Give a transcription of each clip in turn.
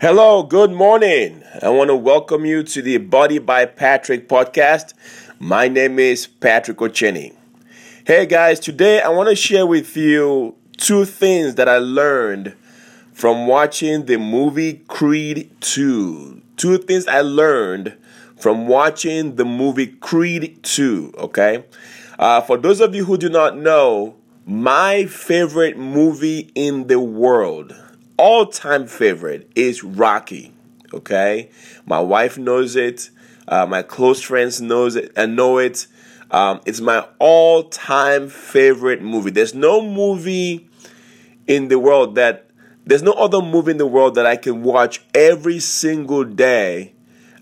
Hello, good morning. I want to welcome you to the Body by Patrick podcast. My name is Patrick Ocheni. Hey guys, today I want to share with you two things that I learned from watching the movie Creed 2. Two things I learned from watching the movie Creed 2, okay? Uh, for those of you who do not know, my favorite movie in the world all time favorite is Rocky. Okay, my wife knows it. Uh, my close friends knows it and know it. Um, it's my all time favorite movie. There's no movie in the world that there's no other movie in the world that I can watch every single day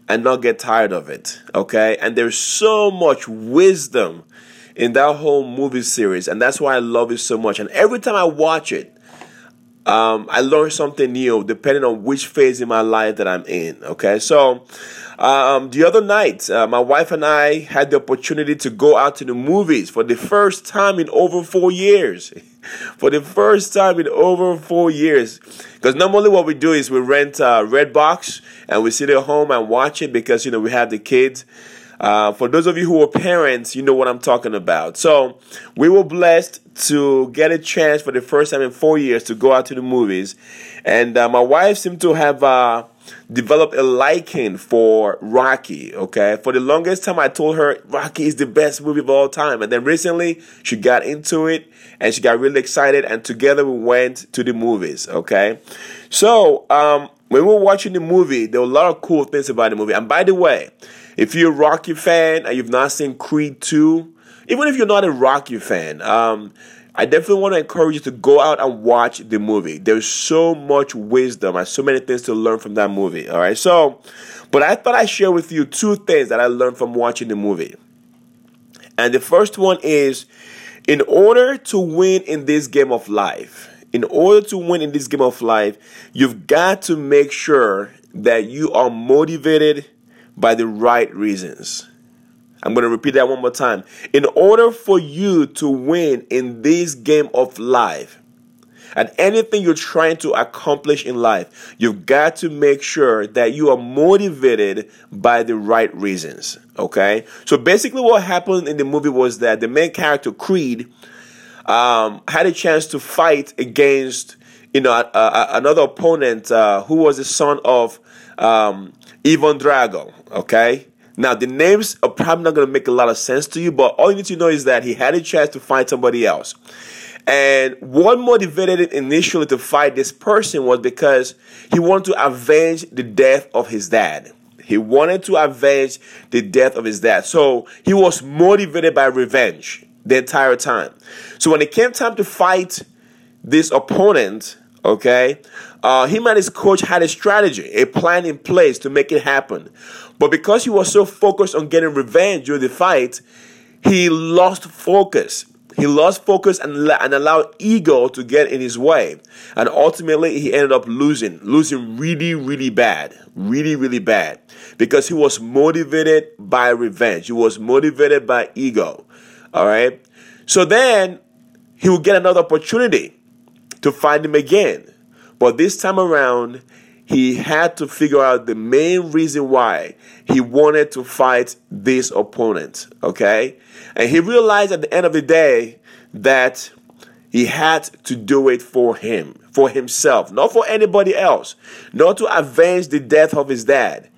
and not get tired of it. Okay, and there's so much wisdom in that whole movie series, and that's why I love it so much. And every time I watch it, um, I learn something new depending on which phase in my life that I'm in. Okay, so um, the other night, uh, my wife and I had the opportunity to go out to the movies for the first time in over four years. for the first time in over four years. Because normally what we do is we rent a Redbox and we sit at home and watch it because you know we have the kids. Uh, for those of you who are parents, you know what I'm talking about. So we were blessed to get a chance for the first time in four years to go out to the movies, and uh, my wife seemed to have uh, developed a liking for Rocky. Okay, for the longest time, I told her Rocky is the best movie of all time, and then recently she got into it and she got really excited, and together we went to the movies. Okay, so um, when we were watching the movie, there were a lot of cool things about the movie, and by the way. If you're a Rocky fan and you've not seen Creed 2, even if you're not a Rocky fan, um, I definitely want to encourage you to go out and watch the movie. There's so much wisdom and so many things to learn from that movie. All right. So, but I thought I'd share with you two things that I learned from watching the movie. And the first one is in order to win in this game of life, in order to win in this game of life, you've got to make sure that you are motivated by the right reasons. I'm going to repeat that one more time. In order for you to win in this game of life, and anything you're trying to accomplish in life, you've got to make sure that you are motivated by the right reasons. Okay? So basically, what happened in the movie was that the main character, Creed, um, had a chance to fight against you know, another opponent uh, who was the son of um, Ivan Drago. Okay. Now the names are probably not going to make a lot of sense to you, but all you need to know is that he had a chance to find somebody else. And what motivated him initially to fight this person was because he wanted to avenge the death of his dad. He wanted to avenge the death of his dad. So he was motivated by revenge the entire time. So when it came time to fight this opponent, okay, uh, him and his coach had a strategy, a plan in place to make it happen. But because he was so focused on getting revenge during the fight, he lost focus. He lost focus and, and allowed ego to get in his way. And ultimately, he ended up losing, losing really, really bad. Really, really bad. Because he was motivated by revenge. He was motivated by ego. All right. So then he would get another opportunity to find him again. But this time around, he had to figure out the main reason why he wanted to fight this opponent. Okay? And he realized at the end of the day that he had to do it for him, for himself, not for anybody else, not to avenge the death of his dad,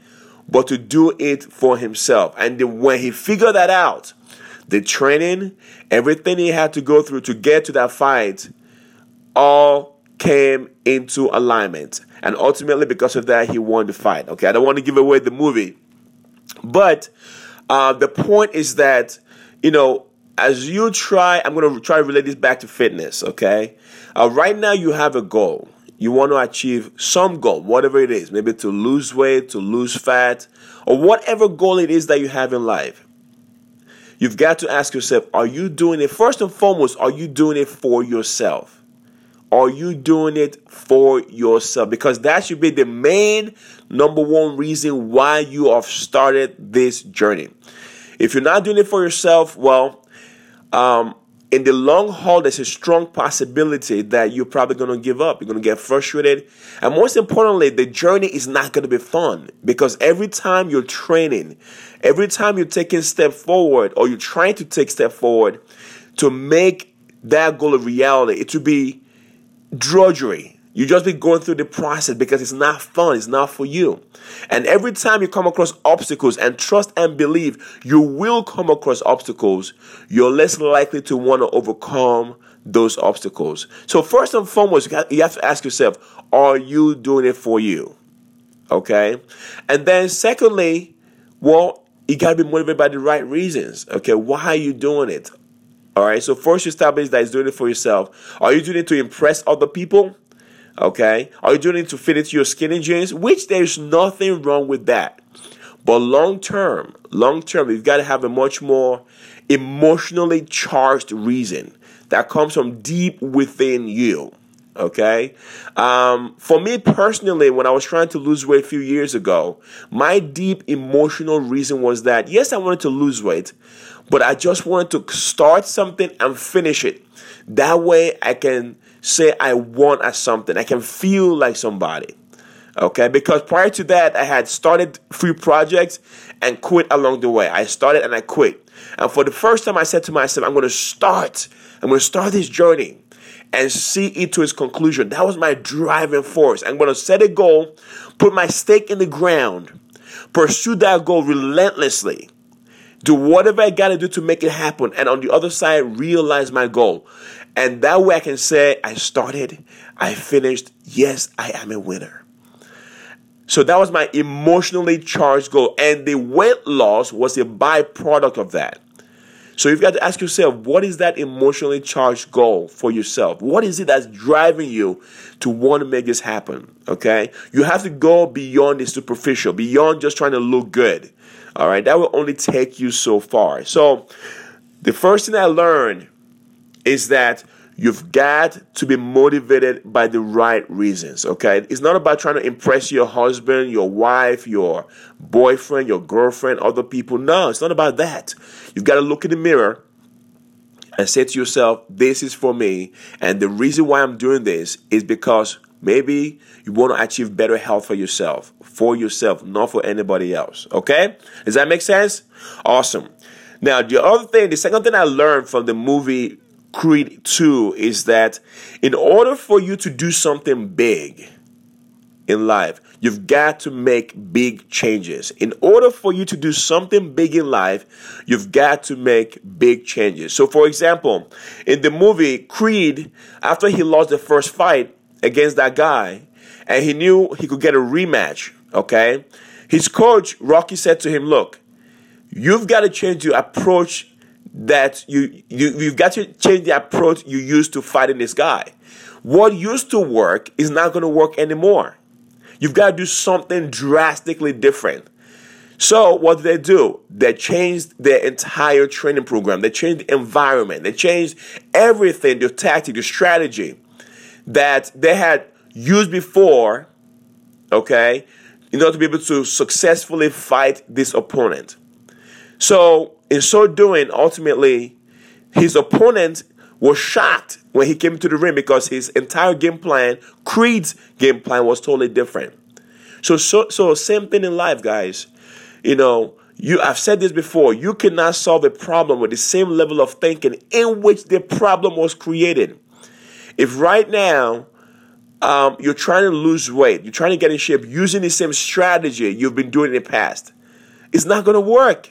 but to do it for himself. And when he figured that out, the training, everything he had to go through to get to that fight, all came into alignment. And ultimately, because of that, he won the fight. Okay, I don't want to give away the movie. But uh, the point is that, you know, as you try, I'm going to try to relate this back to fitness, okay? Uh, right now, you have a goal. You want to achieve some goal, whatever it is, maybe to lose weight, to lose fat, or whatever goal it is that you have in life. You've got to ask yourself, are you doing it? First and foremost, are you doing it for yourself? Are you doing it for yourself? Because that should be the main number one reason why you have started this journey. If you're not doing it for yourself, well, um, in the long haul, there's a strong possibility that you're probably going to give up. You're going to get frustrated. And most importantly, the journey is not going to be fun because every time you're training, every time you're taking step forward or you're trying to take step forward to make that goal a reality, it will be drudgery. You just be going through the process because it's not fun, it's not for you. And every time you come across obstacles and trust and believe you will come across obstacles, you're less likely to want to overcome those obstacles. So, first and foremost, you have to ask yourself are you doing it for you? Okay. And then, secondly, well, you got to be motivated by the right reasons. Okay. Why are you doing it? All right. So, first, you establish that it's doing it for yourself. Are you doing it to impress other people? Okay? Are you doing it to fit into your skinny jeans? Which there's nothing wrong with that. But long term, long term, you've got to have a much more emotionally charged reason that comes from deep within you. Okay. Um, for me personally, when I was trying to lose weight a few years ago, my deep emotional reason was that yes, I wanted to lose weight, but I just wanted to start something and finish it. That way I can say I want at something. I can feel like somebody. Okay, because prior to that, I had started few projects and quit along the way. I started and I quit. And for the first time, I said to myself, I'm going to start. I'm going to start this journey and see it to its conclusion. That was my driving force. I'm going to set a goal, put my stake in the ground, pursue that goal relentlessly, do whatever I got to do to make it happen, and on the other side, realize my goal. And that way I can say, I started, I finished, yes, I am a winner. So that was my emotionally charged goal. And the weight loss was a byproduct of that. So you've got to ask yourself, what is that emotionally charged goal for yourself? What is it that's driving you to want to make this happen? Okay. You have to go beyond the superficial, beyond just trying to look good. All right. That will only take you so far. So the first thing I learned is that you've got to be motivated by the right reasons, okay? It's not about trying to impress your husband, your wife, your boyfriend, your girlfriend, other people. No, it's not about that. You've got to look in the mirror and say to yourself, This is for me. And the reason why I'm doing this is because maybe you want to achieve better health for yourself, for yourself, not for anybody else, okay? Does that make sense? Awesome. Now, the other thing, the second thing I learned from the movie Creed 2 is that in order for you to do something big in life, you've got to make big changes. In order for you to do something big in life, you've got to make big changes. So, for example, in the movie Creed, after he lost the first fight against that guy, and he knew he could get a rematch, okay, his coach, Rocky, said to him, Look, you've got to change your approach that you, you you've got to change the approach you used to fighting this guy. What used to work is not going to work anymore. You've got to do something drastically different. So what did they do? They changed their entire training program. They changed the environment. They changed everything, the tactic, the strategy that they had used before, okay, in order to be able to successfully fight this opponent. So in so doing, ultimately, his opponent was shocked when he came to the ring because his entire game plan, Creed's game plan, was totally different. So, so, so same thing in life, guys. You know, you I've said this before. You cannot solve a problem with the same level of thinking in which the problem was created. If right now um, you're trying to lose weight, you're trying to get in shape using the same strategy you've been doing in the past, it's not going to work.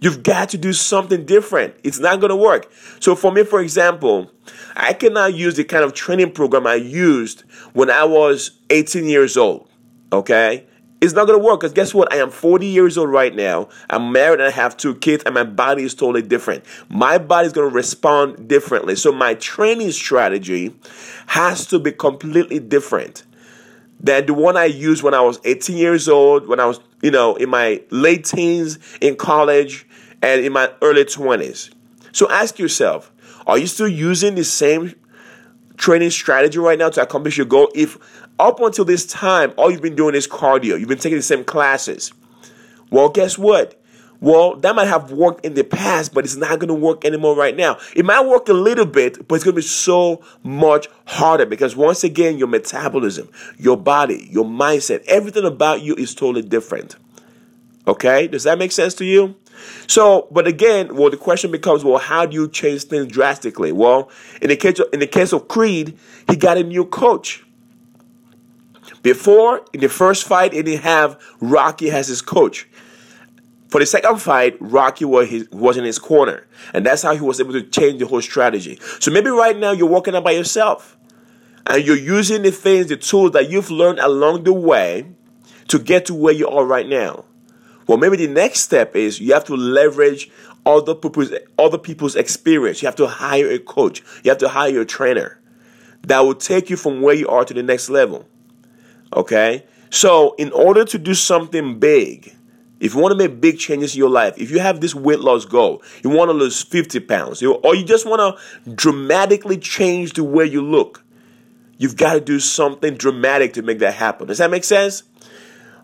You've got to do something different. It's not going to work. So, for me, for example, I cannot use the kind of training program I used when I was 18 years old. Okay? It's not going to work because guess what? I am 40 years old right now. I'm married and I have two kids, and my body is totally different. My body is going to respond differently. So, my training strategy has to be completely different than the one I used when I was 18 years old, when I was, you know, in my late teens, in college, and in my early 20s. So ask yourself, are you still using the same training strategy right now to accomplish your goal? If up until this time, all you've been doing is cardio, you've been taking the same classes. Well, guess what? Well, that might have worked in the past, but it's not going to work anymore right now. It might work a little bit, but it's going to be so much harder because once again, your metabolism, your body, your mindset, everything about you is totally different. Okay? Does that make sense to you? So, but again, well, the question becomes, well, how do you change things drastically? Well, in the case of, in the case of Creed, he got a new coach. Before, in the first fight, he didn't have Rocky as his coach. For the second fight, Rocky was, his, was in his corner. And that's how he was able to change the whole strategy. So maybe right now you're working out by yourself. And you're using the things, the tools that you've learned along the way to get to where you are right now. Well, maybe the next step is you have to leverage other people's, other people's experience. You have to hire a coach. You have to hire a trainer that will take you from where you are to the next level. Okay? So, in order to do something big, if you want to make big changes in your life, if you have this weight loss goal, you want to lose 50 pounds, or you just want to dramatically change the way you look, you've got to do something dramatic to make that happen. Does that make sense?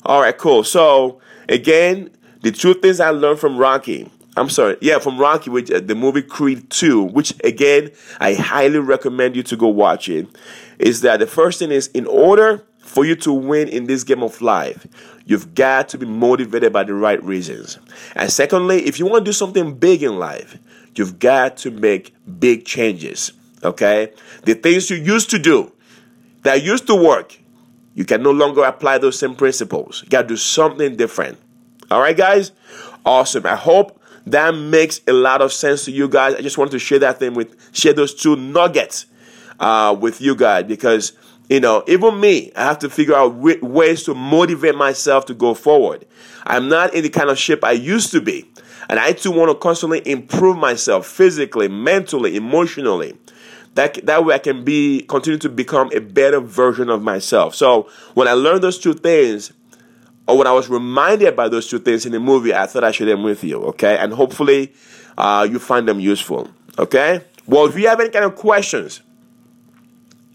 All right, cool. So, again, the two things I learned from Rocky. I'm sorry, yeah, from Rocky, which uh, the movie Creed 2, which again, I highly recommend you to go watch it, is that the first thing is in order for you to win in this game of life, you've got to be motivated by the right reasons. And secondly, if you want to do something big in life, you've got to make big changes. Okay? The things you used to do that used to work, you can no longer apply those same principles. You got to do something different. All right, guys? Awesome. I hope that makes a lot of sense to you guys. I just wanted to share that thing with, share those two nuggets uh, with you guys because you know, even me, I have to figure out ways to motivate myself to go forward. I'm not in the kind of shape I used to be. And I too want to constantly improve myself physically, mentally, emotionally. That, that way I can be continue to become a better version of myself. So when I learned those two things, or when I was reminded by those two things in the movie, I thought I should them with you, okay? And hopefully uh, you find them useful, okay? Well, if you have any kind of questions,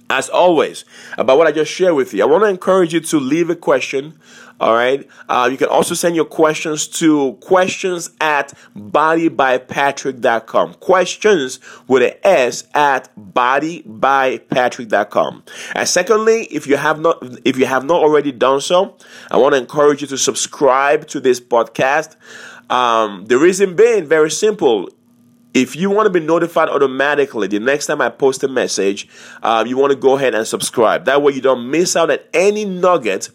as always, about what I just shared with you, I want to encourage you to leave a question. All right. Uh, you can also send your questions to questions at bodybypatrick.com. Questions with an S at bodybypatrick.com. And secondly, if you have not, if you have not already done so, I want to encourage you to subscribe to this podcast. Um, the reason being very simple if you want to be notified automatically the next time I post a message, uh, you want to go ahead and subscribe. That way you don't miss out on any nugget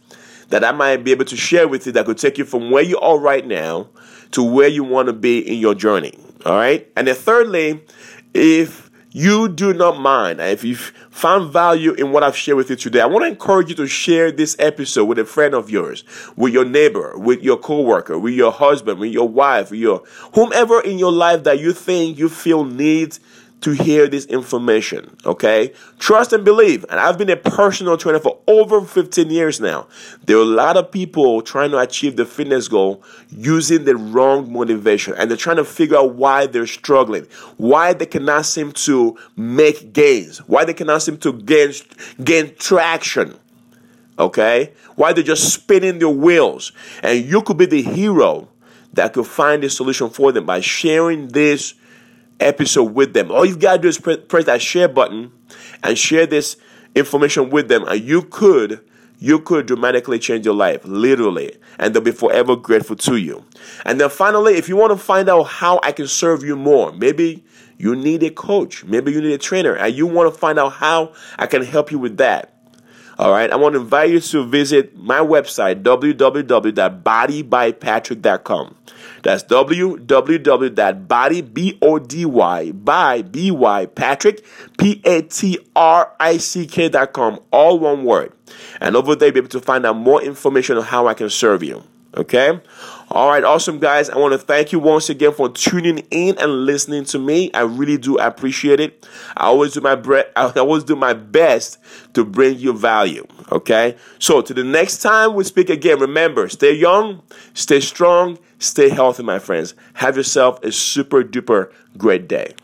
that I might be able to share with you that could take you from where you are right now to where you want to be in your journey. All right. And then thirdly, if you do not mind. If you've found value in what I've shared with you today, I want to encourage you to share this episode with a friend of yours, with your neighbor, with your coworker, with your husband, with your wife, with your whomever in your life that you think you feel needs to hear this information. Okay? Trust and believe. And I've been a personal trainer for over 15 years now. There are a lot of people trying to achieve the fitness goal using the wrong motivation. And they're trying to figure out why they're struggling, why they cannot seem to make gains, why they cannot seem to gain, gain traction. Okay? Why they're just spinning their wheels. And you could be the hero that could find a solution for them by sharing this episode with them. All you've got to do is press, press that share button and share this information with them, and you could you could dramatically change your life, literally, and they'll be forever grateful to you. And then finally, if you want to find out how I can serve you more, maybe you need a coach, maybe you need a trainer, and you want to find out how I can help you with that. All right, I want to invite you to visit my website, www.bodybypatrick.com. That's www.body, by B-Y, Patrick, P-A-T-R-I-C-K.com, all one word. And over there, you'll be able to find out more information on how I can serve you. Okay? All right, awesome guys. I want to thank you once again for tuning in and listening to me. I really do appreciate it. I always do my bre- I always do my best to bring you value. Okay? So, to the next time we speak again, remember, stay young, stay strong, stay healthy, my friends. Have yourself a super duper great day.